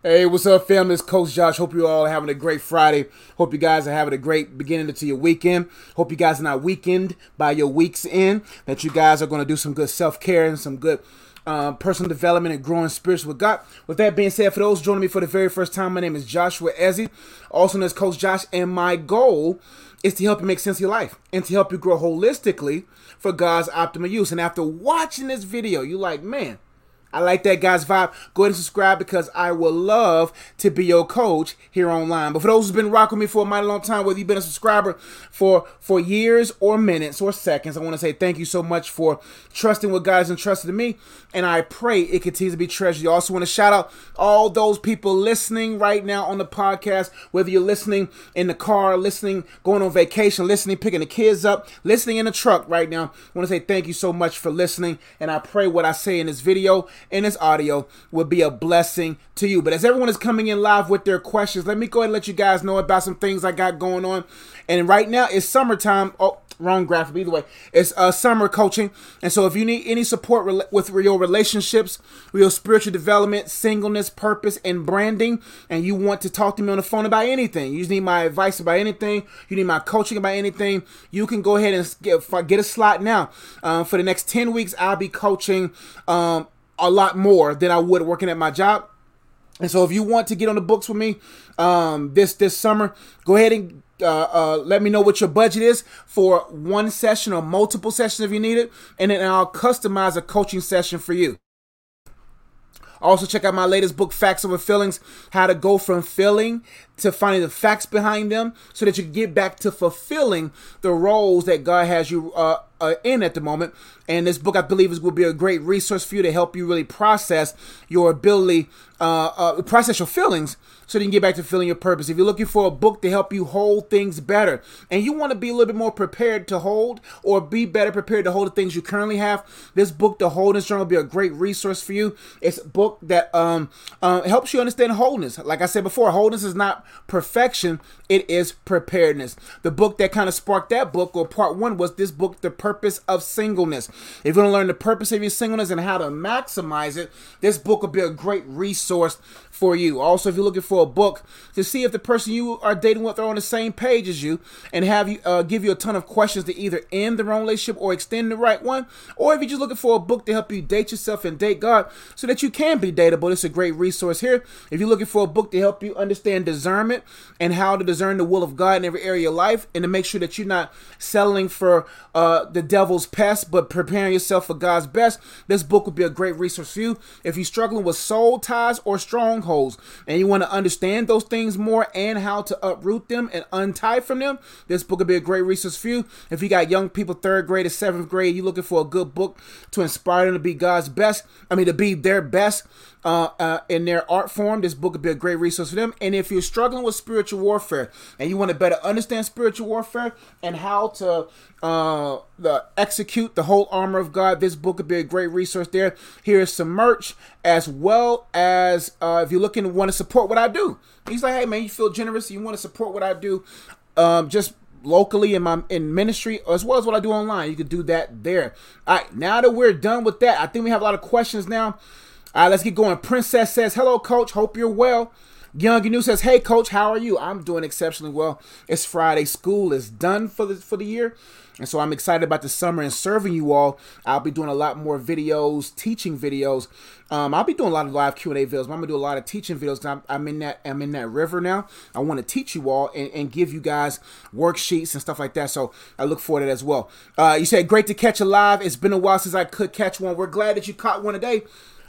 Hey, what's up, family? It's Coach Josh. Hope you all are having a great Friday. Hope you guys are having a great beginning to your weekend. Hope you guys are not weakened by your week's end. That you guys are going to do some good self care and some good uh, personal development and growing spirits with God. With that being said, for those joining me for the very first time, my name is Joshua Ezzy, also known as Coach Josh, and my goal is to help you make sense of your life and to help you grow holistically for God's optimal use. And after watching this video, you're like, man, I like that guy's vibe. Go ahead and subscribe because I would love to be your coach here online. But for those who've been rocking with me for a mighty long time, whether you've been a subscriber for for years or minutes or seconds, I want to say thank you so much for trusting what God has entrusted to me. And I pray it continues to be treasured. You also want to shout out all those people listening right now on the podcast, whether you're listening in the car, listening, going on vacation, listening, picking the kids up, listening in the truck right now. I want to say thank you so much for listening. And I pray what I say in this video in this audio will be a blessing to you. But as everyone is coming in live with their questions, let me go ahead and let you guys know about some things I got going on. And right now it's summertime. Oh, wrong graphic. Either way, it's uh, summer coaching. And so if you need any support re- with your relationships, your spiritual development, singleness, purpose, and branding, and you want to talk to me on the phone about anything, you need my advice about anything, you need my coaching about anything, you can go ahead and get, get a slot now. Um, for the next 10 weeks, I'll be coaching um, a lot more than I would working at my job. And so if you want to get on the books with me um, this this summer, go ahead and uh, uh, let me know what your budget is for one session or multiple sessions if you need it, and then I'll customize a coaching session for you. Also, check out my latest book, Facts Over Feelings How to Go From Feeling to Finding the Facts Behind Them so that you get back to fulfilling the roles that God has you uh, uh, in at the moment. And this book, I believe, is will be a great resource for you to help you really process your ability, uh, uh, process your feelings, so that you can get back to feeling your purpose. If you're looking for a book to help you hold things better, and you want to be a little bit more prepared to hold, or be better prepared to hold the things you currently have, this book, The Wholeness Journal, will be a great resource for you. It's a book that um, uh, helps you understand wholeness. Like I said before, wholeness is not perfection; it is preparedness. The book that kind of sparked that book, or part one, was this book, The Purpose of Singleness. If you want to learn the purpose of your singleness and how to maximize it, this book will be a great resource for you. Also, if you're looking for a book to see if the person you are dating with are on the same page as you, and have you uh, give you a ton of questions to either end the wrong relationship or extend the right one, or if you're just looking for a book to help you date yourself and date God so that you can be dateable, it's a great resource here. If you're looking for a book to help you understand discernment and how to discern the will of God in every area of life, and to make sure that you're not settling for uh, the devil's pest, but preparing yourself for God's best, this book would be a great resource for you. If you're struggling with soul ties or strongholds and you want to understand those things more and how to uproot them and untie from them, this book would be a great resource for you. If you got young people, third grade or seventh grade, you're looking for a good book to inspire them to be God's best, I mean, to be their best, uh, uh, in their art form, this book would be a great resource for them. And if you're struggling with spiritual warfare and you want to better understand spiritual warfare and how to uh, the execute the whole armor of God, this book would be a great resource there. Here is some merch as well as uh, if you're looking to want to support what I do. He's like, hey man, you feel generous, you want to support what I do. Um, just locally in my in ministry as well as what I do online. You can do that there. All right, now that we're done with that, I think we have a lot of questions now. All right, let's get going. Princess says, Hello, coach. Hope you're well. Young New says, Hey, coach, how are you? I'm doing exceptionally well. It's Friday. School is done for the, for the year. And so I'm excited about the summer and serving you all. I'll be doing a lot more videos, teaching videos. Um, I'll be doing a lot of live Q&A videos. I'm gonna do a lot of teaching videos. I'm, I'm, in that I'm in that river now. I want to teach you all and, and, give you guys worksheets and stuff like that. So I look forward to that as well. Uh, you said great to catch a live. It's been a while since I could catch one. We're glad that you caught one today.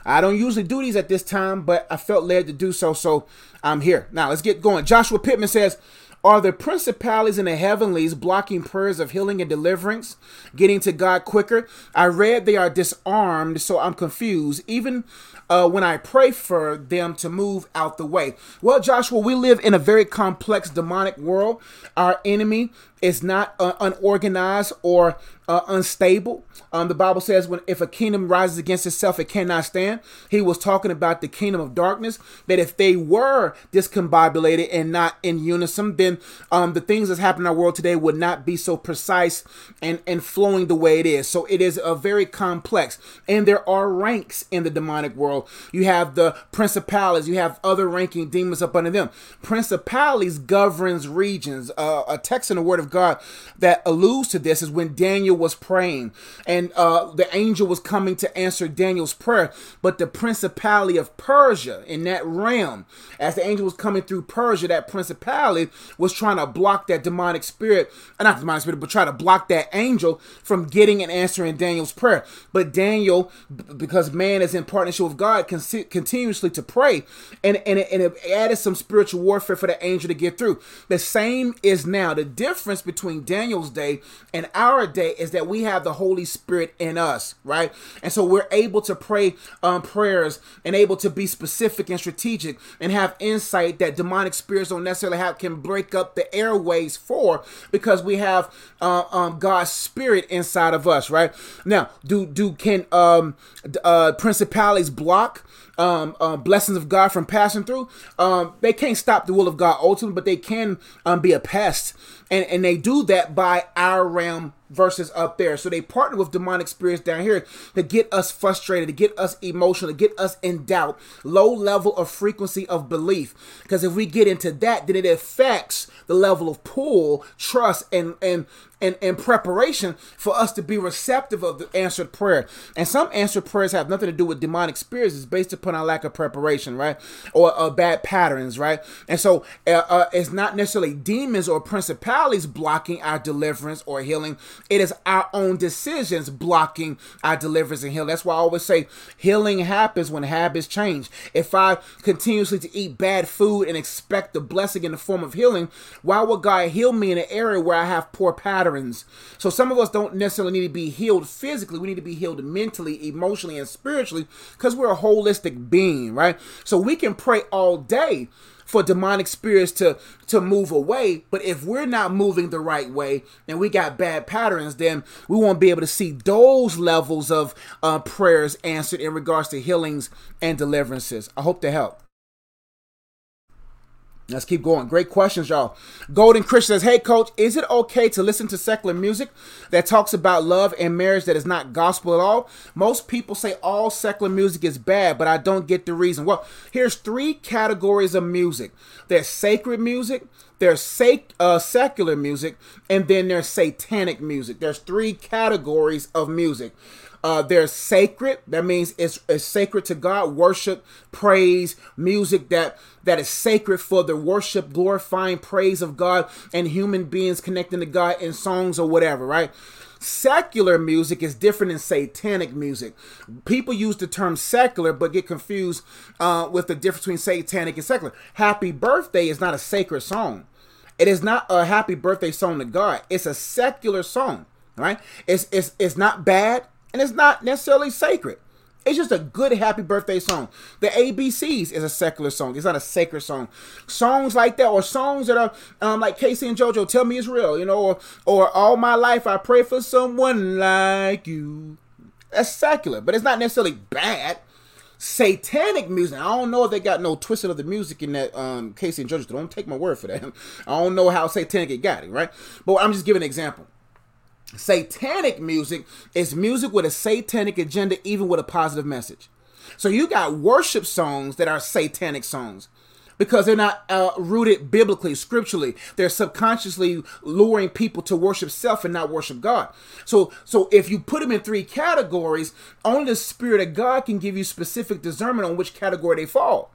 I don't usually do these at this time, but I felt led to do so, so I'm here. Now let's get going. Joshua Pittman says, are the principalities in the heavenlies blocking prayers of healing and deliverance, getting to God quicker? I read they are disarmed, so I'm confused. Even uh, when I pray for them to move out the way. Well, Joshua, we live in a very complex demonic world. Our enemy is not uh, unorganized or uh, unstable. Um, the Bible says when if a kingdom rises against itself, it cannot stand. He was talking about the kingdom of darkness. That if they were discombobulated and not in unison, then um, the things that's happening in our world today would not be so precise and and flowing the way it is. So it is a very complex, and there are ranks in the demonic world. You have the principalities. You have other ranking demons up under them. Principalities governs regions. Uh, a text in the Word of God that alludes to this is when Daniel was praying, and uh, the angel was coming to answer Daniel's prayer. But the principality of Persia in that realm, as the angel was coming through Persia, that principality was trying to block that demonic spirit, uh, not demonic spirit, but try to block that angel from getting an answer in Daniel's prayer. But Daniel, because man is in partnership with God, con- continuously to pray, and, and, it, and it added some spiritual warfare for the angel to get through. The same is now. The difference between Daniel's day and our day is is that we have the Holy Spirit in us, right? And so we're able to pray um, prayers and able to be specific and strategic and have insight that demonic spirits don't necessarily have can break up the airways for because we have uh, um, God's Spirit inside of us, right? Now, do do can um, uh, principalities block? Um, uh, blessings of God from passing through. Um, they can't stop the will of God ultimately, but they can um, be a pest, and and they do that by our realm versus up there. So they partner with demonic spirits down here to get us frustrated, to get us emotional, to get us in doubt, low level of frequency of belief. Because if we get into that, then it affects the level of pull, trust, and and and, and preparation for us to be receptive of the answered prayer. And some answered prayers have nothing to do with demonic spirits. It's based upon our lack of preparation, right? Or uh, bad patterns, right? And so uh, uh, it's not necessarily demons or principalities blocking our deliverance or healing. It is our own decisions blocking our deliverance and healing. That's why I always say healing happens when habits change. If I continuously to eat bad food and expect the blessing in the form of healing, why would God heal me in an area where I have poor patterns? So some of us don't necessarily need to be healed physically. We need to be healed mentally, emotionally, and spiritually because we're a holistic being, right? So we can pray all day for demonic spirits to to move away. But if we're not moving the right way and we got bad patterns then we won't be able to see those levels of uh, prayers answered in regards to healings and deliverances. I hope to help Let's keep going. Great questions, y'all. Golden Christian says, Hey, coach, is it okay to listen to secular music that talks about love and marriage that is not gospel at all? Most people say all secular music is bad, but I don't get the reason. Well, here's three categories of music there's sacred music, there's sac- uh, secular music, and then there's satanic music. There's three categories of music. Uh, they're sacred. That means it's, it's sacred to God. Worship, praise, music that that is sacred for the worship, glorifying praise of God and human beings connecting to God in songs or whatever, right? Secular music is different than satanic music. People use the term secular but get confused uh, with the difference between satanic and secular. Happy Birthday is not a sacred song. It is not a happy birthday song to God. It's a secular song, right? It's it's it's not bad and it's not necessarily sacred. It's just a good happy birthday song. The ABCs is a secular song. It's not a sacred song. Songs like that, or songs that are um, like K-Ci and JoJo, "Tell Me It's Real," you know, or or "All My Life I Pray for Someone Like You." That's secular, but it's not necessarily bad. Satanic music. I don't know if they got no twisted of the music in that um, K-Ci and JoJo. Don't take my word for that. I don't know how satanic it got it, right? But I'm just giving an example. Satanic music is music with a satanic agenda, even with a positive message. So you got worship songs that are satanic songs because they're not uh, rooted biblically, scripturally. They're subconsciously luring people to worship self and not worship God. So, so if you put them in three categories, only the Spirit of God can give you specific discernment on which category they fall.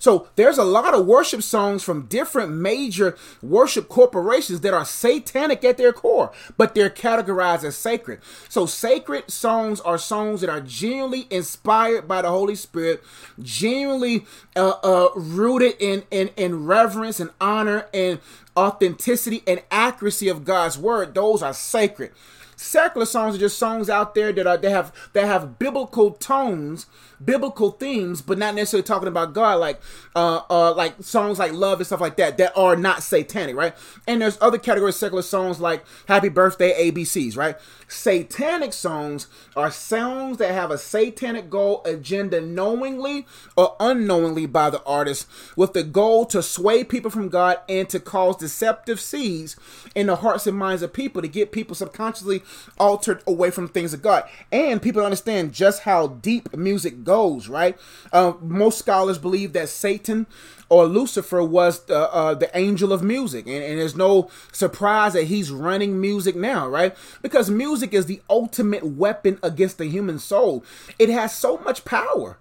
So there's a lot of worship songs from different major worship corporations that are satanic at their core, but they're categorized as sacred. So sacred songs are songs that are genuinely inspired by the Holy Spirit, genuinely uh, uh, rooted in, in in reverence and honor and authenticity and accuracy of God's word. Those are sacred. Secular songs are just songs out there that are they have that have biblical tones, biblical themes, but not necessarily talking about God, like uh uh like songs like love and stuff like that that are not satanic, right? And there's other categories secular songs like Happy Birthday ABCs, right? Satanic songs are songs that have a satanic goal agenda knowingly or unknowingly by the artist with the goal to sway people from God and to cause deceptive seeds in the hearts and minds of people to get people subconsciously altered away from things of God. And people understand just how deep music goes, right? Uh, most scholars believe that Satan or Lucifer was the, uh, the angel of music. And, and there's no surprise that he's running music now, right? Because music is the ultimate weapon against the human soul. It has so much power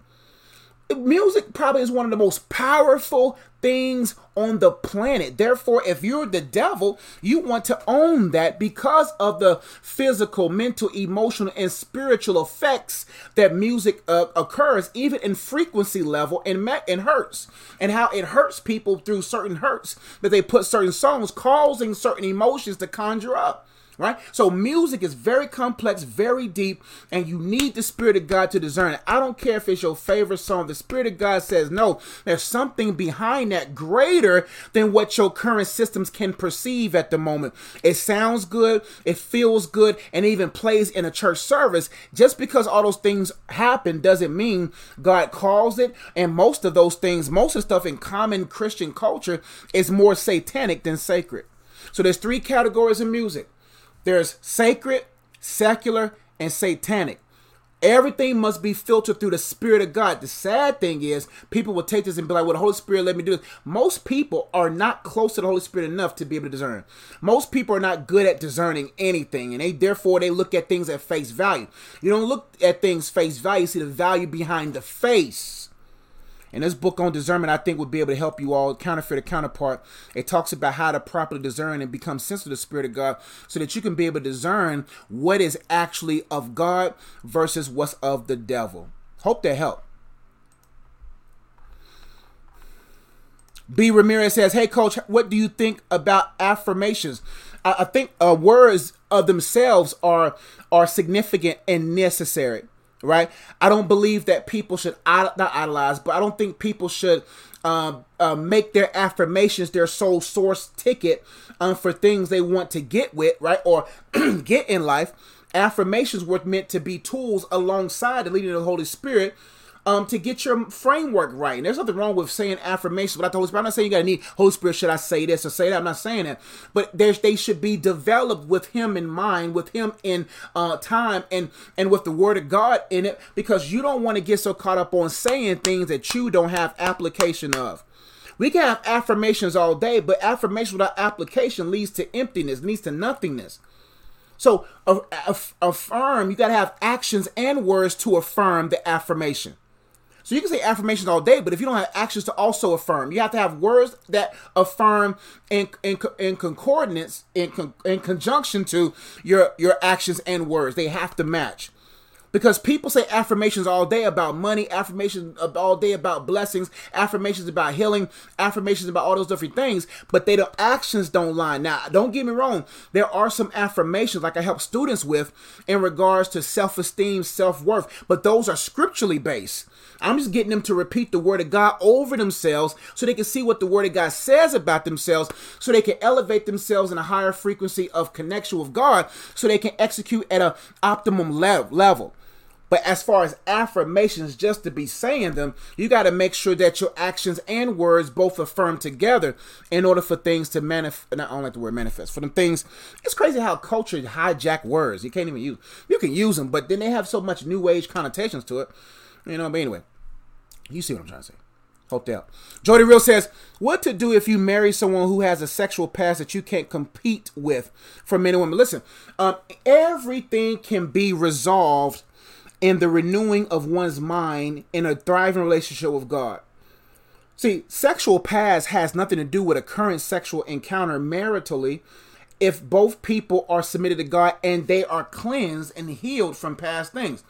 music probably is one of the most powerful things on the planet. Therefore, if you're the devil, you want to own that because of the physical, mental, emotional, and spiritual effects that music uh, occurs, even in frequency level and and hurts, and how it hurts people through certain hurts that they put certain songs, causing certain emotions to conjure up right? So music is very complex, very deep, and you need the Spirit of God to discern it. I don't care if it's your favorite song. The Spirit of God says, no, there's something behind that greater than what your current systems can perceive at the moment. It sounds good, it feels good, and even plays in a church service. Just because all those things happen doesn't mean God calls it. And most of those things, most of the stuff in common Christian culture is more satanic than sacred. So there's three categories of music there's sacred, secular, and satanic. Everything must be filtered through the Spirit of God. The sad thing is, people will take this and be like, well, the Holy Spirit let me do this. Most people are not close to the Holy Spirit enough to be able to discern. Most people are not good at discerning anything, and they therefore they look at things at face value. You don't look at things face value, see the value behind the face. And this book on discernment, I think, would be able to help you all counterfeit a counterpart. It talks about how to properly discern and become sensitive to the Spirit of God so that you can be able to discern what is actually of God versus what's of the devil. Hope that helped. B. Ramirez says, Hey, coach, what do you think about affirmations? I, I think uh, words of themselves are, are significant and necessary right? I don't believe that people should not idolize, but I don't think people should um, uh, make their affirmations their sole source ticket um, for things they want to get with, right, or get in life. Affirmations were meant to be tools alongside the leading of the Holy Spirit um, to get your framework right. And there's nothing wrong with saying affirmations without the Holy Spirit. I'm not saying you gotta need Holy Spirit. Should I say this or say that? I'm not saying that. But there's they should be developed with Him in mind, with Him in uh, time, and and with the Word of God in it, because you don't want to get so caught up on saying things that you don't have application of. We can have affirmations all day, but affirmation without application leads to emptiness, leads to nothingness. So affirm, you got to have actions and words to affirm the affirmation. So you can say affirmations all day, but if you don't have actions to also affirm, you have to have words that affirm in in, in concordance in, in conjunction to your your actions and words. They have to match because people say affirmations all day about money, affirmations all day about blessings, affirmations about healing, affirmations about all those different things, but they the actions don't line. Now, don't get me wrong, there are some affirmations like I help students with in regards to self-esteem, self-worth, but those are scripturally based. I'm just getting them to repeat the word of God over themselves so they can see what the word of God says about themselves, so they can elevate themselves in a higher frequency of connection with God, so they can execute at an optimum level. But as far as affirmations, just to be saying them, you got to make sure that your actions and words both affirm together in order for things to manifest. Not only the word manifest, for them things. It's crazy how culture hijack words. You can't even use. You can use them, but then they have so much new age connotations to it. You know, but anyway, you see what I'm trying to say. Hope that. Jody Real says, What to do if you marry someone who has a sexual past that you can't compete with for men and women? Listen, um, everything can be resolved in the renewing of one's mind in a thriving relationship with God. See, sexual past has nothing to do with a current sexual encounter maritally if both people are submitted to God and they are cleansed and healed from past things.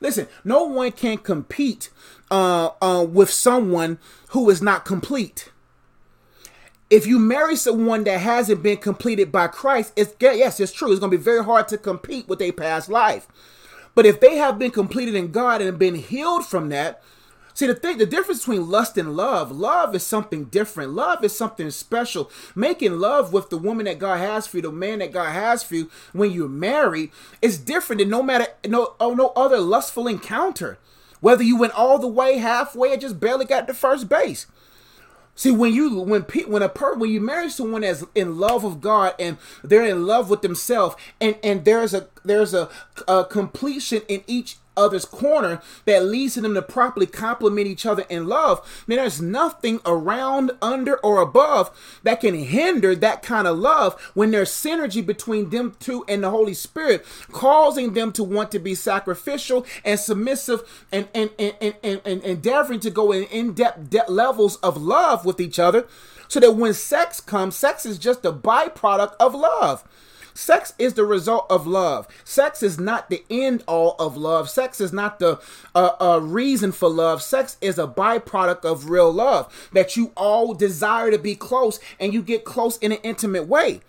Listen, no one can compete uh, uh, with someone who is not complete. if you marry someone that hasn't been completed by Christ, it's yes, it's true. It's going to be very hard to compete with a past life. But if they have been completed in God and been healed from that, see the thing, the difference between lust and love, love is something different. Love is something special. Making love with the woman that God has for you, the man that God has for you, when you're married, is different than no matter no oh, no other lustful encounter. Whether you went all the way, halfway, or just barely got to first base. See, when you when when a per when you marry someone that's in love with God and they're in love with themselves, and and there's a there's a, a completion in each other's corner that leads to them to properly complement each other in love, then there's nothing around, under, or above that can hinder that kind of love when there's synergy between them two and the Holy Spirit, causing them to want to be sacrificial and submissive and, and, and, and, and, and endeavoring to go in in-depth de- levels of love with each other so that when sex comes, sex is just a byproduct of love. Sex is the result of love. Sex is not the end all of love. Sex is not the uh, uh, reason for love. Sex is a byproduct of real love that you all desire to be close and you get close in an intimate way.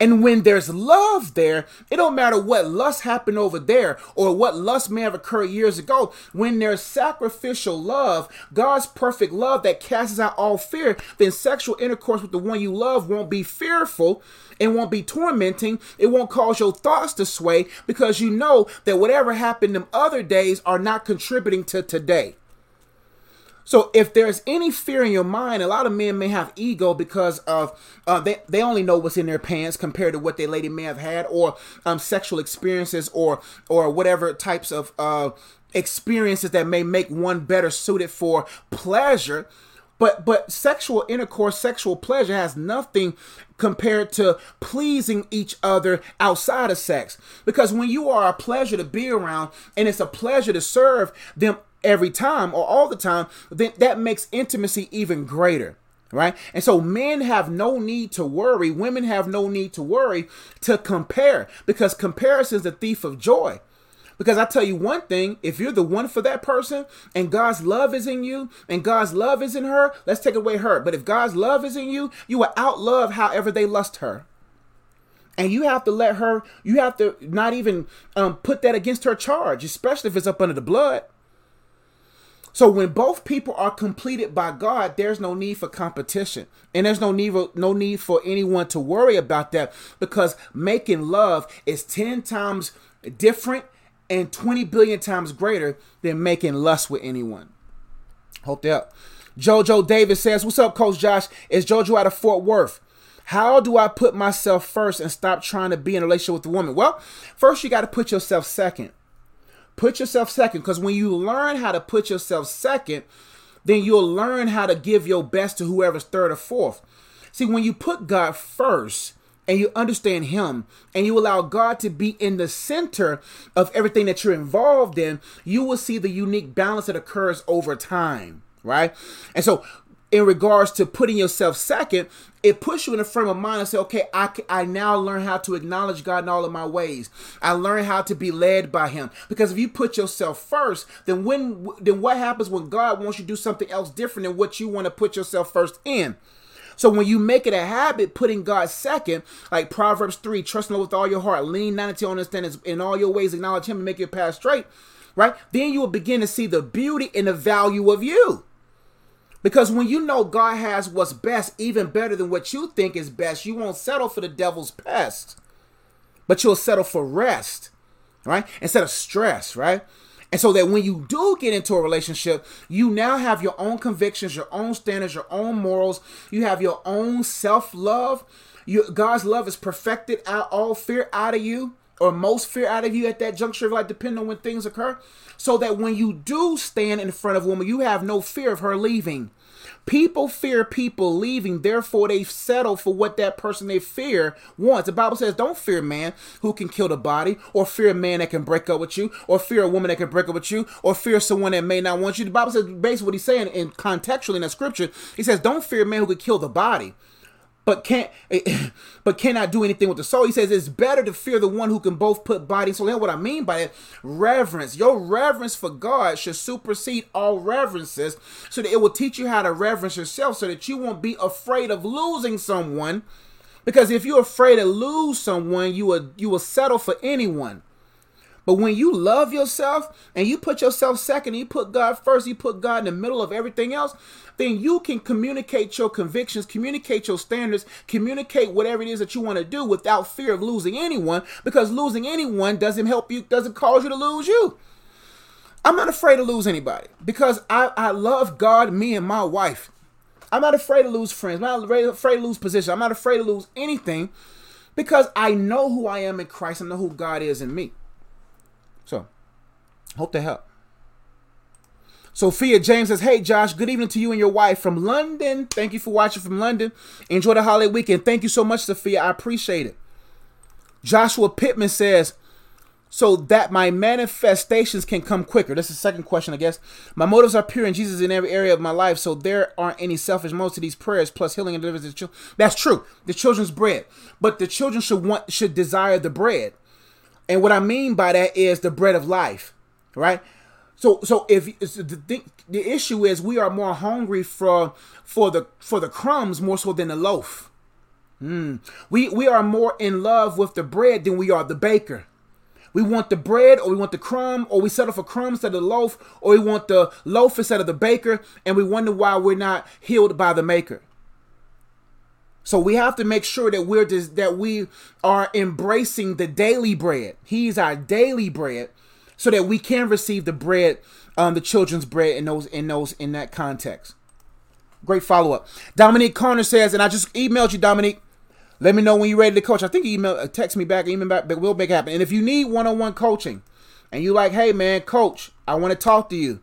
And when there's love there, it don't matter what lust happened over there or what lust may have occurred years ago. When there's sacrificial love, God's perfect love that casts out all fear, then sexual intercourse with the one you love won't be fearful. It won't be tormenting. It won't cause your thoughts to sway because you know that whatever happened them other days are not contributing to today. So if there's any fear in your mind, a lot of men may have ego because of uh, they they only know what's in their pants compared to what their lady may have had, or um, sexual experiences, or or whatever types of uh, experiences that may make one better suited for pleasure. But but sexual intercourse, sexual pleasure has nothing compared to pleasing each other outside of sex. Because when you are a pleasure to be around and it's a pleasure to serve them every time or all the time, then that makes intimacy even greater. Right? And so men have no need to worry. Women have no need to worry to compare because comparison is the thief of joy. Because I tell you one thing, if you're the one for that person and God's love is in you and God's love is in her, let's take away her. But if God's love is in you, you will outlove however they lust her. And you have to let her, you have to not even um, put that against her charge, especially if it's up under the blood. So when both people are completed by God, there's no need for competition. And there's no need for, no need for anyone to worry about that because making love is 10 times different and 20 billion times greater than making lust with anyone. Hope that. Jojo Davis says, What's up, Coach Josh? It's Jojo out of Fort Worth. How do I put myself first and stop trying to be in a relationship with a woman? Well, first you got to put yourself second. Put yourself second because when you learn how to put yourself second, then you'll learn how to give your best to whoever's third or fourth. See, when you put God first and you understand Him and you allow God to be in the center of everything that you're involved in, you will see the unique balance that occurs over time, right? And so in regards to putting yourself second, it puts you in a frame of mind and say, okay, I, I now learn how to acknowledge God in all of my ways. I learn how to be led by Him. Because if you put yourself first, then when then what happens when God wants you to do something else different than what you want to put yourself first in? So when you make it a habit, putting God second, like Proverbs 3, trust Him with all your heart, lean not your understanding, in all your ways acknowledge Him and make your path straight, right? Then you will begin to see the beauty and the value of you. Because when you know God has what's best, even better than what you think is best, you won't settle for the devil's pest, but you'll settle for rest, right? Instead of stress, right? And so that when you do get into a relationship, you now have your own convictions, your own standards, your own morals, you have your own self love. God's love is perfected out all fear out of you or most fear out of you at that juncture of life, depending on when things occur, so that when you do stand in front of a woman, you have no fear of her leaving. People fear people leaving, therefore they settle for what that person they fear wants. The Bible says, don't fear man who can kill the body, or fear a man that can break up with you, or fear a woman that can break up with you, or fear someone that may not want you. The Bible says basically what he's saying in contextually in that scripture, he says, don't fear a man who could kill the body but can't but cannot do anything with the soul. He says it's better to fear the one who can both put body and soul. That's what I mean by that, Reverence. Your reverence for God should supersede all reverences so that it will teach you how to reverence yourself so that you won't be afraid of losing someone. Because if you're afraid to lose someone, you will you will settle for anyone. But when you love yourself and you put yourself second, you put God first, you put God in the middle of everything else, then you can communicate your convictions, communicate your standards, communicate whatever it is that you want to do without fear of losing anyone because losing anyone doesn't help you, doesn't cause you to lose you. I'm not afraid to lose anybody because I, I love God, me, and my wife. I'm not afraid to lose friends. I'm not afraid to lose position. I'm not afraid to lose anything because I know who I am in Christ. I know who God is in me. So, hope to help. Sophia James says, Hey Josh, good evening to you and your wife from London. Thank you for watching from London. Enjoy the holiday weekend. Thank you so much, Sophia. I appreciate it. Joshua Pittman says, so that my manifestations can come quicker. That's the second question, I guess. My motives are pure in Jesus in every area of my life, so there aren't any selfish motives to these prayers, plus healing and deliverance. That's true. The children's bread, but the children should want should desire the bread. And what I mean by that is the bread of life, right? So, so if the the issue is we are more hungry for for the for the crumbs more so than the loaf. Mm. We we are more in love with the bread than we are the baker. We want the bread, or we want the crumb, or we settle for crumbs instead of the loaf, or we want the loaf instead of the baker, and we wonder why we're not healed by the maker. So we have to make sure that we're just, that we are embracing the daily bread. He's our daily bread, so that we can receive the bread, um, the children's bread in those in those in that context. Great follow up. Dominique Connor says, and I just emailed you, Dominique. Let me know when you're ready to coach. I think email, uh, text me back, email back, but we'll make it happen. And if you need one-on-one coaching, and you like, hey man, coach, I want to talk to you.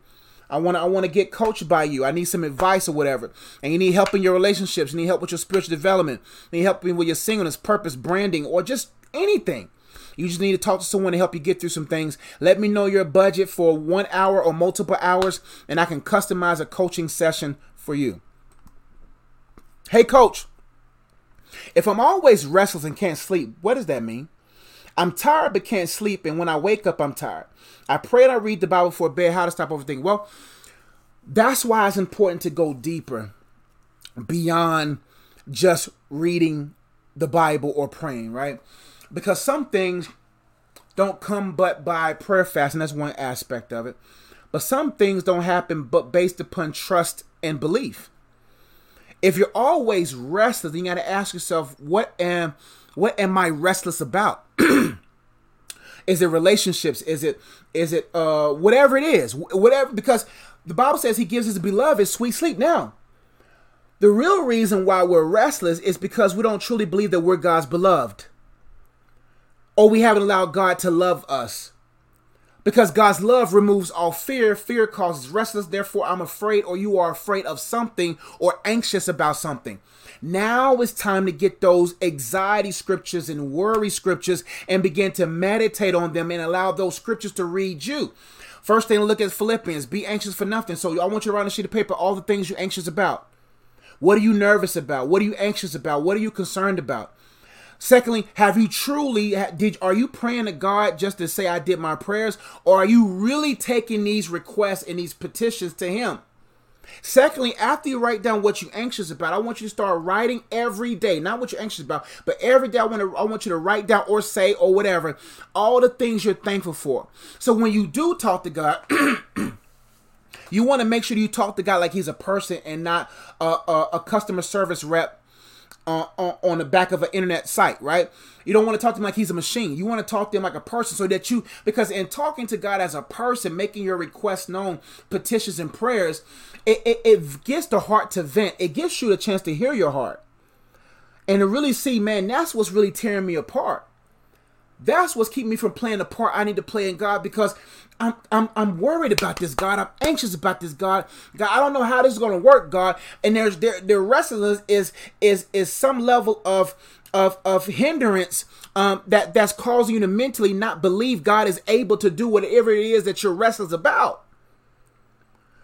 I want to I want to get coached by you. I need some advice or whatever. And you need help in your relationships. You need help with your spiritual development. You need help with your singleness, purpose, branding, or just anything. You just need to talk to someone to help you get through some things. Let me know your budget for one hour or multiple hours, and I can customize a coaching session for you. Hey, coach. If I'm always restless and can't sleep, what does that mean? I'm tired but can't sleep, and when I wake up, I'm tired. I pray and I read the Bible before bed, how to stop overthinking. Well, that's why it's important to go deeper beyond just reading the Bible or praying, right? Because some things don't come but by prayer fasting. That's one aspect of it. But some things don't happen but based upon trust and belief. If you're always restless, then you got to ask yourself, what am what am I restless about? is it relationships? Is it is it uh whatever it is? Whatever because the Bible says he gives his beloved sweet sleep. Now, the real reason why we're restless is because we don't truly believe that we're God's beloved. Or we haven't allowed God to love us. Because God's love removes all fear. Fear causes restlessness. Therefore, I'm afraid, or you are afraid of something or anxious about something. Now it's time to get those anxiety scriptures and worry scriptures and begin to meditate on them and allow those scriptures to read you. First thing look at Philippians be anxious for nothing. So I want you to write a sheet of paper all the things you're anxious about. What are you nervous about? What are you anxious about? What are you concerned about? Secondly, have you truly did are you praying to God just to say I did my prayers or are you really taking these requests and these petitions to him? Secondly, after you write down what you're anxious about, I want you to start writing every day. Not what you're anxious about, but every day I want to I want you to write down or say or whatever all the things you're thankful for. So when you do talk to God, you want to make sure you talk to God like He's a person and not a, a, a customer service rep on, on, the back of an internet site, right? You don't want to talk to him like he's a machine. You want to talk to him like a person so that you, because in talking to God as a person, making your requests known, petitions and prayers, it, it, it gets the heart to vent. It gives you the chance to hear your heart and to really see, man, that's what's really tearing me apart. That's what's keeping me from playing the part I need to play in God because I'm I'm I'm worried about this God. I'm anxious about this God. God, I don't know how this is gonna work, God. And there's their their restlessness is is is some level of of of hindrance um, that that's causing you to mentally not believe God is able to do whatever it is that you're restless about.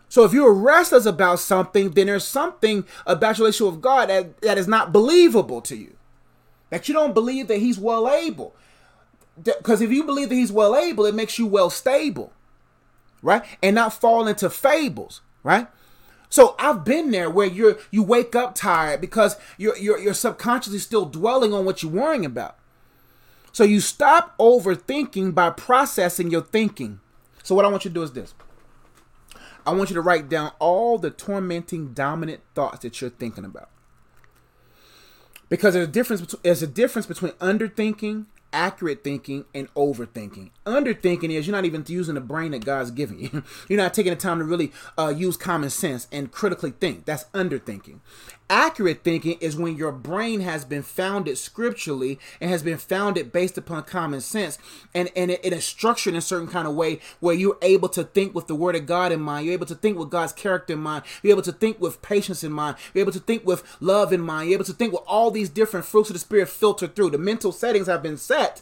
So if you're restless about something, then there's something about your relationship with God that, that is not believable to you. That you don't believe that He's well able. Because if you believe that He's well able, it makes you well stable, right? And not fall into fables, right? So I've been there where you're you wake up tired because you're you're, you're subconsciously still dwelling on what you're worrying about. So you stop overthinking by processing your thinking. So what I want you to do is this. I want you to write down all the tormenting, dominant thoughts that you're thinking about. Because there's a difference. between There's a difference between underthinking, accurate thinking, and overthinking. Underthinking is you're not even using the brain that God's given you. you're not taking the time to really uh, use common sense and critically think. That's underthinking. Accurate thinking is when your brain has been founded scripturally and has been founded based upon common sense, and and it, it is structured in a certain kind of way where you're able to think with the Word of God in mind. You're able to think with God's character in mind. You're able to think with patience in mind. You're able to think with love in mind. You're able to think with all these different fruits of the Spirit filtered through. The mental settings have been set that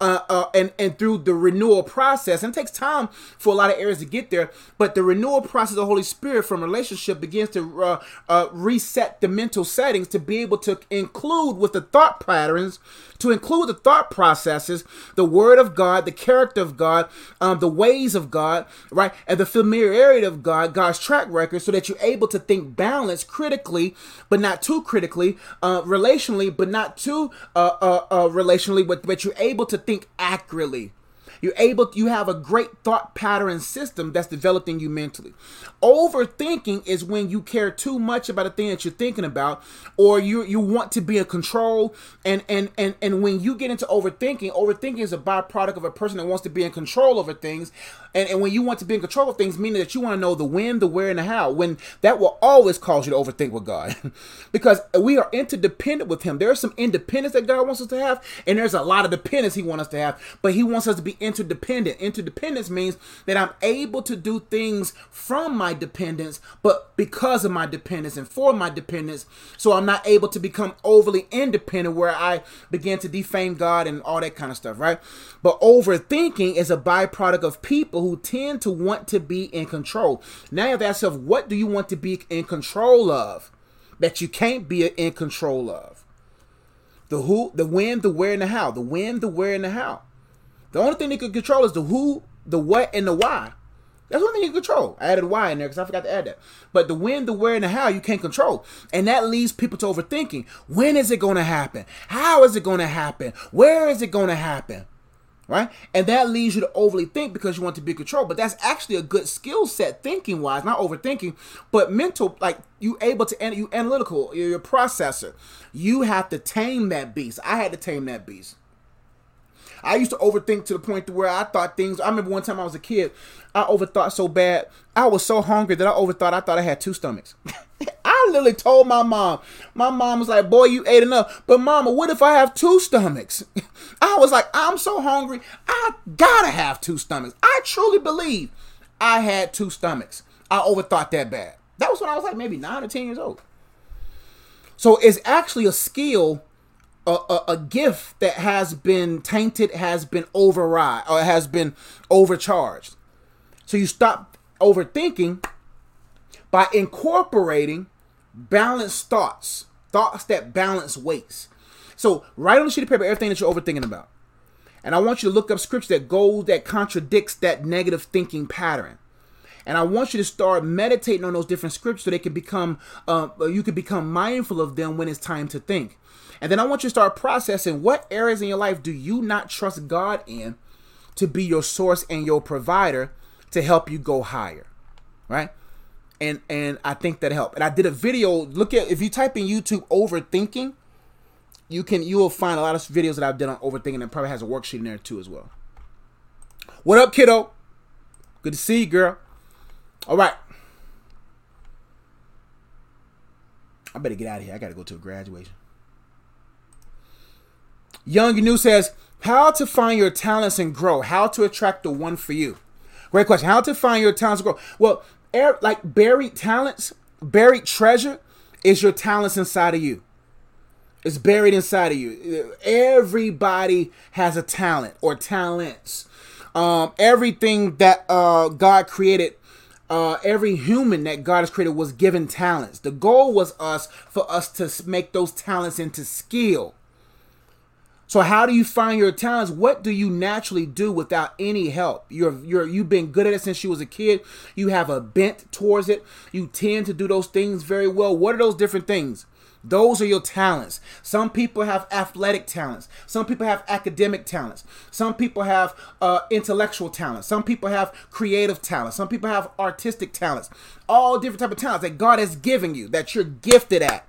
uh, uh, and and through the renewal process. And it takes time for a lot of areas to get there, but the renewal process of the Holy Spirit from relationship begins to uh, uh, reset the mental settings to be able to include with the thought patterns, to include the thought processes, the Word of God, the character of God, um, the ways of God, right, and the familiarity of God, God's track record, so that you're able to think balance critically, but not too critically, uh, relationally, but not too uh, uh, uh relationally, but, but you're able to think accurately. You're able, you have a great thought pattern system that's developing you mentally. Overthinking is when you care too much about a thing that you're thinking about, or you you want to be in control. And and and and when you get into overthinking, overthinking is a byproduct of a person that wants to be in control over things. And, and when you want to be in control of things, meaning that you want to know the when, the where, and the how, when that will always cause you to overthink with God. because we are interdependent with Him. There's some independence that God wants us to have, and there's a lot of dependence He wants us to have. But He wants us to be interdependent. Interdependence means that I'm able to do things from my dependence, but because of my dependence and for my dependence, so I'm not able to become overly independent where I begin to defame God and all that kind of stuff, right? But overthinking is a byproduct of people who tend to want to be in control. Now you have to ask yourself, what do you want to be in control of that you can't be in control of? The who, the when, the where, and the how. The when, the where, and the how. The only thing they can control is the who, the what, and the why. That's one thing you control. I added why in there because I forgot to add that. But the when, the where, and the how you can't control. And that leads people to overthinking. When is it going to happen? How is it going to happen? Where is it going to happen? Right? And that leads you to overly think because you want to be controlled. But that's actually a good skill set thinking wise, not overthinking, but mental, like you able to, you analytical, you're your processor. You have to tame that beast. I had to tame that beast. I used to overthink to the point to where I thought things. I remember one time I was a kid, I overthought so bad. I was so hungry that I overthought. I thought I had two stomachs. I literally told my mom. My mom was like, "Boy, you ate enough." But mama, what if I have two stomachs? I was like, "I'm so hungry. I gotta have two stomachs." I truly believe I had two stomachs. I overthought that bad. That was when I was like maybe nine or ten years old. So it's actually a skill a, a, a, gift that has been tainted, has been override, or has been overcharged. So you stop overthinking by incorporating balanced thoughts, thoughts that balance weights. So write on a sheet of paper everything that you're overthinking about. And I want you to look up scripture that goes that contradicts that negative thinking pattern. And I want you to start meditating on those different scriptures so they can become, uh, you can become mindful of them when it's time to think. And then I want you to start processing what areas in your life do you not trust God in to be your source and your provider to help you go higher. Right? And and I think that helped. And I did a video, look at if you type in YouTube overthinking, you can you will find a lot of videos that I've done on overthinking and probably has a worksheet in there too as well. What up, kiddo? Good to see you, girl. All right. I better get out of here. I got to go to a graduation. Young New says, How to find your talents and grow. How to attract the one for you. Great question. How to find your talents and grow. Well, er, like buried talents, buried treasure is your talents inside of you. It's buried inside of you. Everybody has a talent or talents. Um, everything that uh, God created uh, every human that God has created was given talents. The goal was us for us to make those talents into skill. So how do you find your talents? What do you naturally do without any help? You're you're you've been good at it since you was a kid. You have a bent towards it. You tend to do those things very well. What are those different things? Those are your talents. Some people have athletic talents. Some people have academic talents. Some people have uh, intellectual talents. Some people have creative talents. Some people have artistic talents. All different type of talents that God has given you that you're gifted at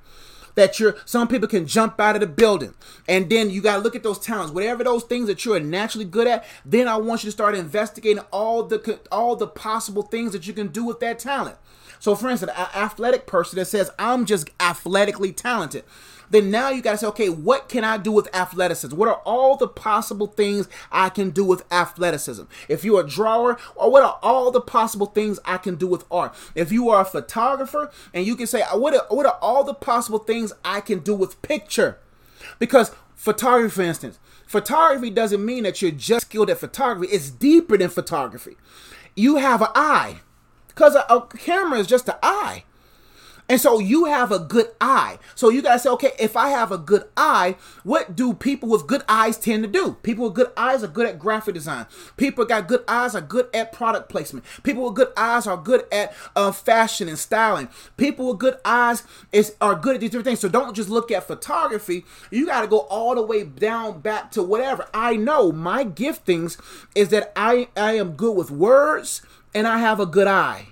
that you're some people can jump out of the building. And then you got to look at those talents. Whatever those things that you're naturally good at then i want you to start investigating all the all the possible things that you can do with that talent. So for instance an athletic person that says i'm just athletically talented then now you got to say, okay, what can I do with athleticism? What are all the possible things I can do with athleticism? If you're a drawer, or what are all the possible things I can do with art? If you are a photographer, and you can say, uh, what are, what are all the possible things I can do with picture? Because photography, for instance, photography doesn't mean that you're just skilled at photography. It's deeper than photography. You have an eye, because a, a camera is just an eye. And so you have a good eye. So you got to say, okay, if I have a good eye, what do people with good eyes tend to do? People with good eyes are good at graphic design. People got good eyes are good at product placement. People with good eyes are good at uh, fashion and styling. People with good eyes is are good at these different things. So don't just look at photography. You got to go all the way down back to whatever. I know my giftings is that I I am good with words and I have a good eye.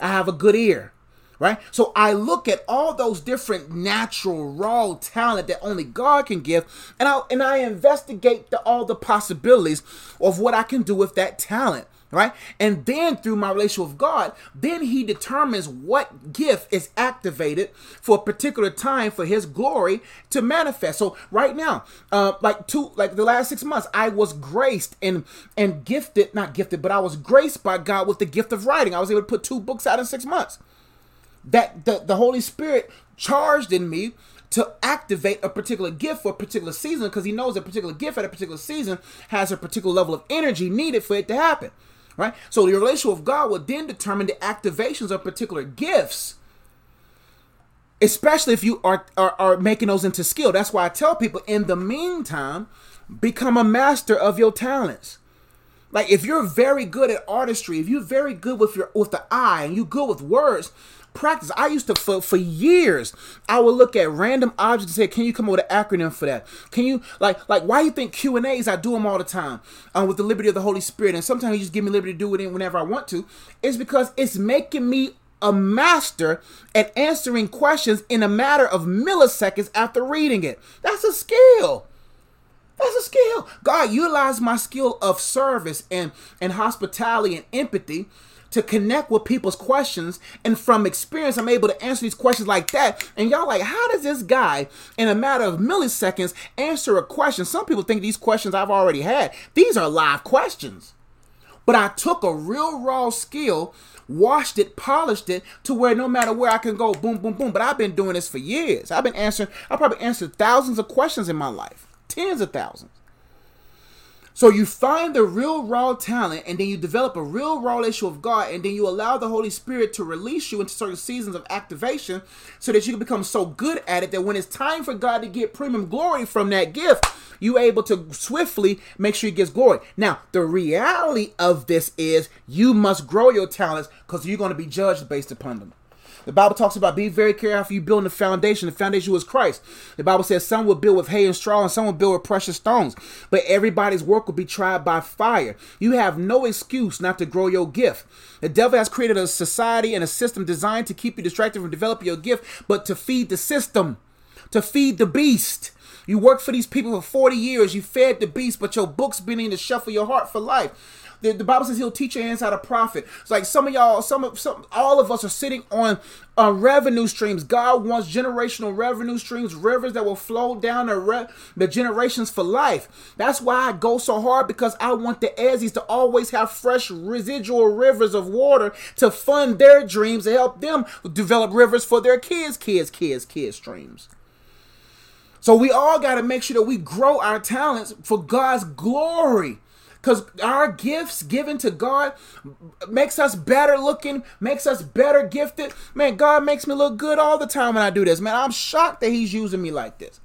I have a good ear right? So I look at all those different natural raw talent that only God can give, and I and I investigate the, all the possibilities of what I can do with that talent. Right? And then through my relationship with God, then he determines what gift is activated for a particular time for his glory to manifest. So right now, uh, like two like the last six months, I was graced and and gifted, not gifted, but I was graced by God with the gift of writing. I was able to put two books out in six months that the, the Holy Spirit charged in me to activate a particular gift for a particular season because he knows a particular gift at a particular season has a particular level of energy needed for it to happen. Right? So your relationship with God will then determine the activations of particular gifts. Especially if you are, are, are making those into skill. That's why I tell people in the meantime, become a master of your talents. Like if you're very good at artistry, if you're very good with your with the eye and you're good with words, practice. I used to for, for years I would look at random objects and say, "Can you come up with an acronym for that? Can you like like why you think Q and A's? I do them all the time um, with the liberty of the Holy Spirit, and sometimes you just give me liberty to do it whenever I want to. It's because it's making me a master at answering questions in a matter of milliseconds after reading it. That's a skill. That's a skill. God utilized my skill of service and, and hospitality and empathy to connect with people's questions. And from experience, I'm able to answer these questions like that. And y'all like, how does this guy, in a matter of milliseconds, answer a question? Some people think these questions I've already had. These are live questions. But I took a real raw skill, washed it, polished it to where no matter where I can go, boom, boom, boom. But I've been doing this for years. I've been answering, I probably answered thousands of questions in my life, tens of thousands. So you find the real raw talent and then you develop a real raw issue of God and then you allow the Holy Spirit to release you into certain seasons of activation so that you can become so good at it that when it's time for God to get premium glory from that gift, you're able to swiftly make sure he gets glory. Now, the reality of this is you must grow your talents because you're going to be judged based upon them. The Bible talks about be very careful you build the foundation. The foundation was Christ. The Bible says some will build with hay and straw and some will build with precious stones. But everybody's work will be tried by fire. You have no excuse not to grow your gift. The devil has created a society and a system designed to keep you distracted from developing your gift, but to feed the system, to feed the beast. You worked for these people for 40 years. You fed the beast, but your book's been in to shuffle your heart for life. The, the Bible says He'll teach your hands how to profit. It's like some of y'all, some of some, all of us are sitting on uh, revenue streams. God wants generational revenue streams, rivers that will flow down the, re- the generations for life. That's why I go so hard because I want the Ezzies to always have fresh residual rivers of water to fund their dreams to help them develop rivers for their kids, kids, kids, kids' dreams. So we all got to make sure that we grow our talents for God's glory. Because our gifts given to God makes us better looking, makes us better gifted. Man, God makes me look good all the time when I do this. Man, I'm shocked that He's using me like this.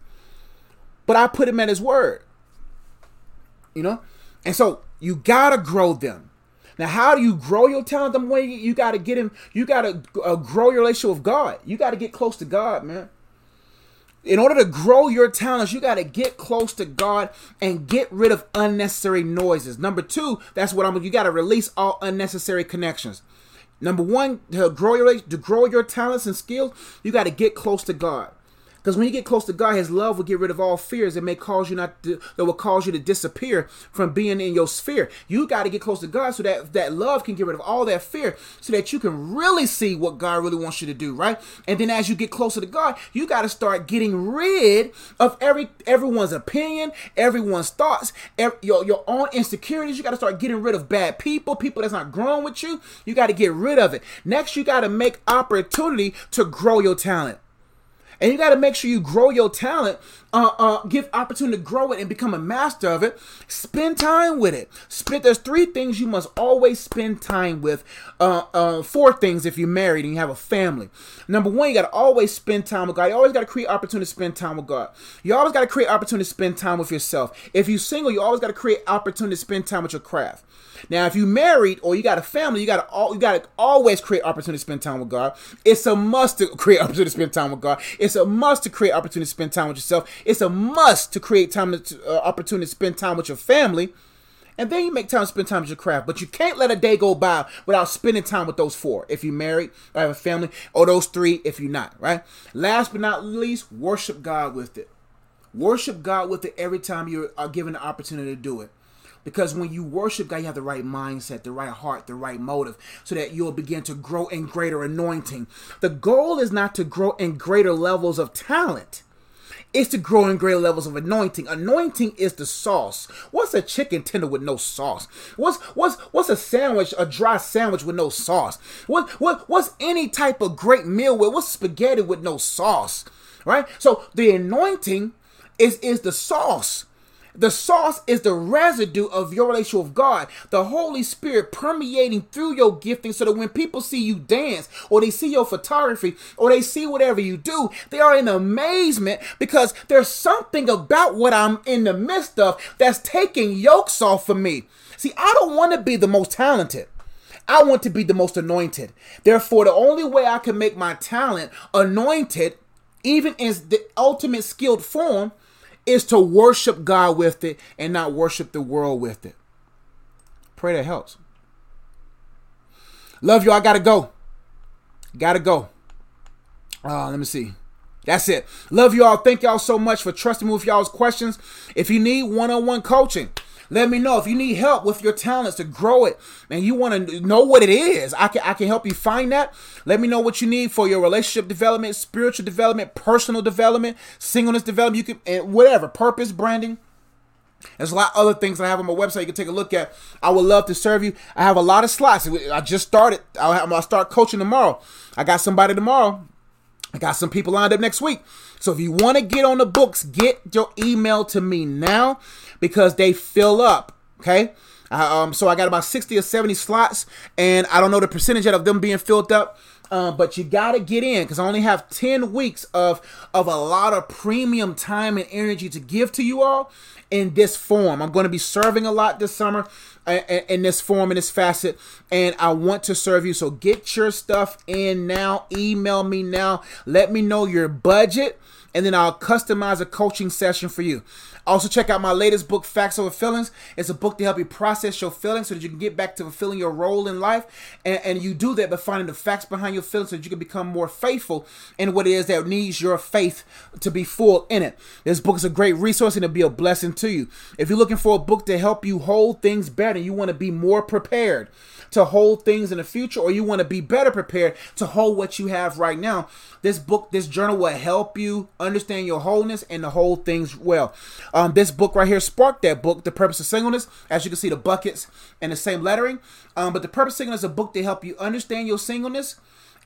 But I put Him at His word. You know? And so you gotta grow them. Now, how do you grow your talent? The way you got to get him, you got to uh, grow your relationship with God. You got to get close to God, man. In order to grow your talents, you got to get close to God and get rid of unnecessary noises. Number two, that's what I'm. You got to release all unnecessary connections. Number one, to grow your to grow your talents and skills, you got to get close to God. Because when you get close to God, His love will get rid of all fears that may cause you not to, that will cause you to disappear from being in your sphere. You got to get close to God so that that love can get rid of all that fear, so that you can really see what God really wants you to do, right? And then as you get closer to God, you got to start getting rid of every everyone's opinion, everyone's thoughts, every, your your own insecurities. You got to start getting rid of bad people, people that's not growing with you. You got to get rid of it. Next, you got to make opportunity to grow your talent. And you got to make sure you grow your talent, uh, uh, give opportunity to grow it and become a master of it. Spend time with it. Spend. There's three things you must always spend time with. Uh, uh, four things if you're married and you have a family. Number one, you got to always spend time with God. You always got to create opportunity to spend time with God. You always got to create opportunity to spend time with yourself. If you're single, you always got to create opportunity to spend time with your craft. Now, if you married or you got a family, you got to all you got to always create opportunity to spend time with God. It's a must to create opportunity to spend time with God. It's a must to create opportunity to spend time with yourself. It's a must to create time to uh, opportunity to spend time with your family. And then you make time to spend time with your craft. But you can't let a day go by without spending time with those four. If you're married or have a family, or those three if you're not, right? Last but not least, worship God with it. Worship God with it every time you are given the opportunity to do it. Because when you worship God, you have the right mindset, the right heart, the right motive, so that you'll begin to grow in greater anointing. The goal is not to grow in greater levels of talent. It's to grow in greater levels of anointing. Anointing is the sauce. What's a chicken tender with no sauce? What's what's what's a sandwich, a dry sandwich with no sauce? What what what's any type of great meal with what's spaghetti with no sauce? Right? So the anointing is is the sauce. The sauce is the residue of your relationship with God, the Holy Spirit permeating through your gifting so that when people see you dance or they see your photography or they see whatever you do, they are in amazement because there's something about what I'm in the midst of that's taking yokes off of me. See, I don't want to be the most talented. I want to be the most anointed. Therefore, the only way I can make my talent anointed, even in the ultimate skilled form, is to worship God with it and not worship the world with it. Pray that helps. Love you. I gotta go. Gotta go. Uh, let me see. That's it. Love you all. Thank y'all so much for trusting me with y'all's questions. If you need one on one coaching, let me know if you need help with your talents to grow it and you want to know what it is. I can I can help you find that. Let me know what you need for your relationship development, spiritual development, personal development, singleness development, you can whatever, purpose branding. There's a lot of other things I have on my website you can take a look at. I would love to serve you. I have a lot of slots. I just started. Have, I'll start coaching tomorrow. I got somebody tomorrow. I got some people lined up next week. So if you want to get on the books, get your email to me now because they fill up. Okay. Uh, um, so I got about 60 or 70 slots, and I don't know the percentage of them being filled up. Uh, but you gotta get in because I only have 10 weeks of of a lot of premium time and energy to give to you all in this form. I'm going to be serving a lot this summer uh, in this form in this facet and I want to serve you. So get your stuff in now. Email me now. Let me know your budget and then I'll customize a coaching session for you. Also, check out my latest book, Facts Over Feelings. It's a book to help you process your feelings so that you can get back to fulfilling your role in life. And, and you do that by finding the facts behind your feelings so that you can become more faithful in what it is that needs your faith to be full in it. This book is a great resource and it'll be a blessing to you. If you're looking for a book to help you hold things better, you want to be more prepared to hold things in the future, or you want to be better prepared to hold what you have right now, this book, this journal will help you understand your wholeness and the whole things well. Um, this book right here sparked that book, The Purpose of Singleness. As you can see, the buckets and the same lettering. Um, but The Purpose of Singleness is a book to help you understand your singleness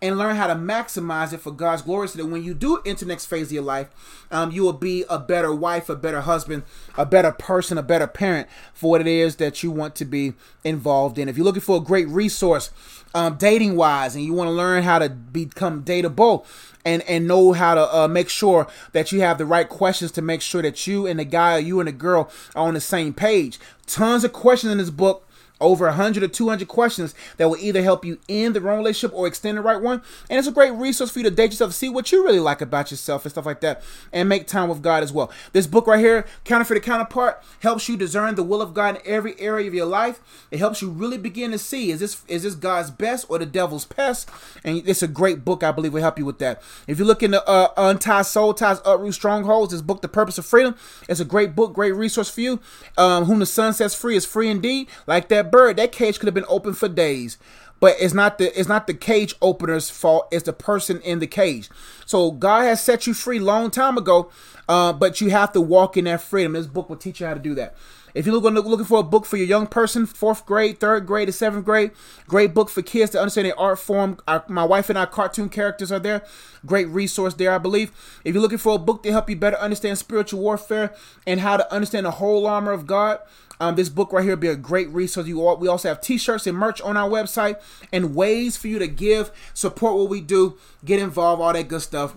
and learn how to maximize it for God's glory so that when you do enter next phase of your life, um, you will be a better wife, a better husband, a better person, a better parent for what it is that you want to be involved in. If you're looking for a great resource, um, dating wise, and you want to learn how to become dateable, and and know how to uh, make sure that you have the right questions to make sure that you and the guy or you and the girl are on the same page. Tons of questions in this book over 100 or 200 questions that will either help you end the wrong relationship or extend the right one. And it's a great resource for you to date yourself, see what you really like about yourself and stuff like that, and make time with God as well. This book right here, Counterfeit the Counterpart, helps you discern the will of God in every area of your life. It helps you really begin to see is this is this God's best or the devil's pest? And it's a great book, I believe, will help you with that. If you're looking to uh, untie soul ties, uproot strongholds, this book, The Purpose of Freedom, it's a great book, great resource for you. Um, whom the Son sets free is free indeed. Like that bird, that cage could have been open for days. But it's not the it's not the cage opener's fault. It's the person in the cage. So God has set you free long time ago, uh, but you have to walk in that freedom. This book will teach you how to do that. If you're looking, looking for a book for your young person, fourth grade, third grade, to seventh grade, great book for kids to understand the art form. Our, my wife and our cartoon characters are there. Great resource there, I believe. If you're looking for a book to help you better understand spiritual warfare and how to understand the whole armor of God, um, this book right here will be a great resource. You all, we also have t-shirts and merch on our website and ways for you to give, support what we do, get involved, all that good stuff.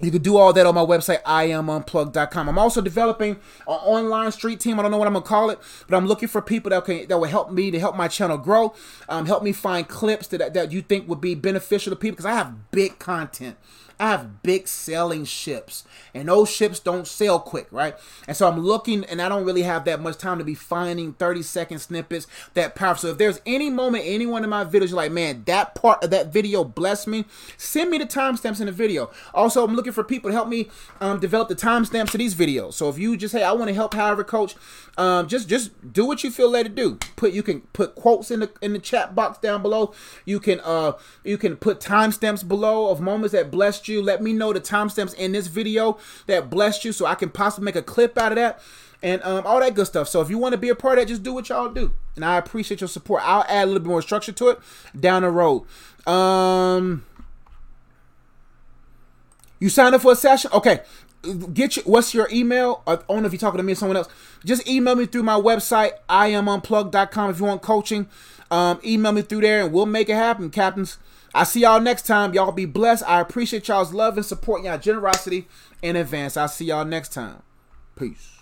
You can do all that on my website, iamunplug.com. I'm also developing an online street team. I don't know what I'm gonna call it, but I'm looking for people that can that will help me to help my channel grow. Um, help me find clips that that you think would be beneficial to people because I have big content. I have big sailing ships, and those ships don't sail quick, right? And so I'm looking, and I don't really have that much time to be finding 30 second snippets that powerful. So if there's any moment, any one of my videos, you're like, man, that part of that video blessed me, send me the timestamps in the video. Also, I'm looking for people to help me um, develop the timestamps of these videos. So if you just say, I want to help however coach, um, just just do what you feel led to do. Put you can put quotes in the in the chat box down below. You can uh you can put timestamps below of moments that blessed you. Let me know the timestamps in this video that blessed you, so I can possibly make a clip out of that and um, all that good stuff. So if you want to be a part of that, just do what y'all do. And I appreciate your support. I'll add a little bit more structure to it down the road. Um, you signed up for a session? Okay get you what's your email i don't know if you're talking to me or someone else just email me through my website iamunplug.com if you want coaching um, email me through there and we'll make it happen captains i see y'all next time. Y'all be blessed. I appreciate y'all's love and support y'all generosity in advance. I'll see y'all next time. Peace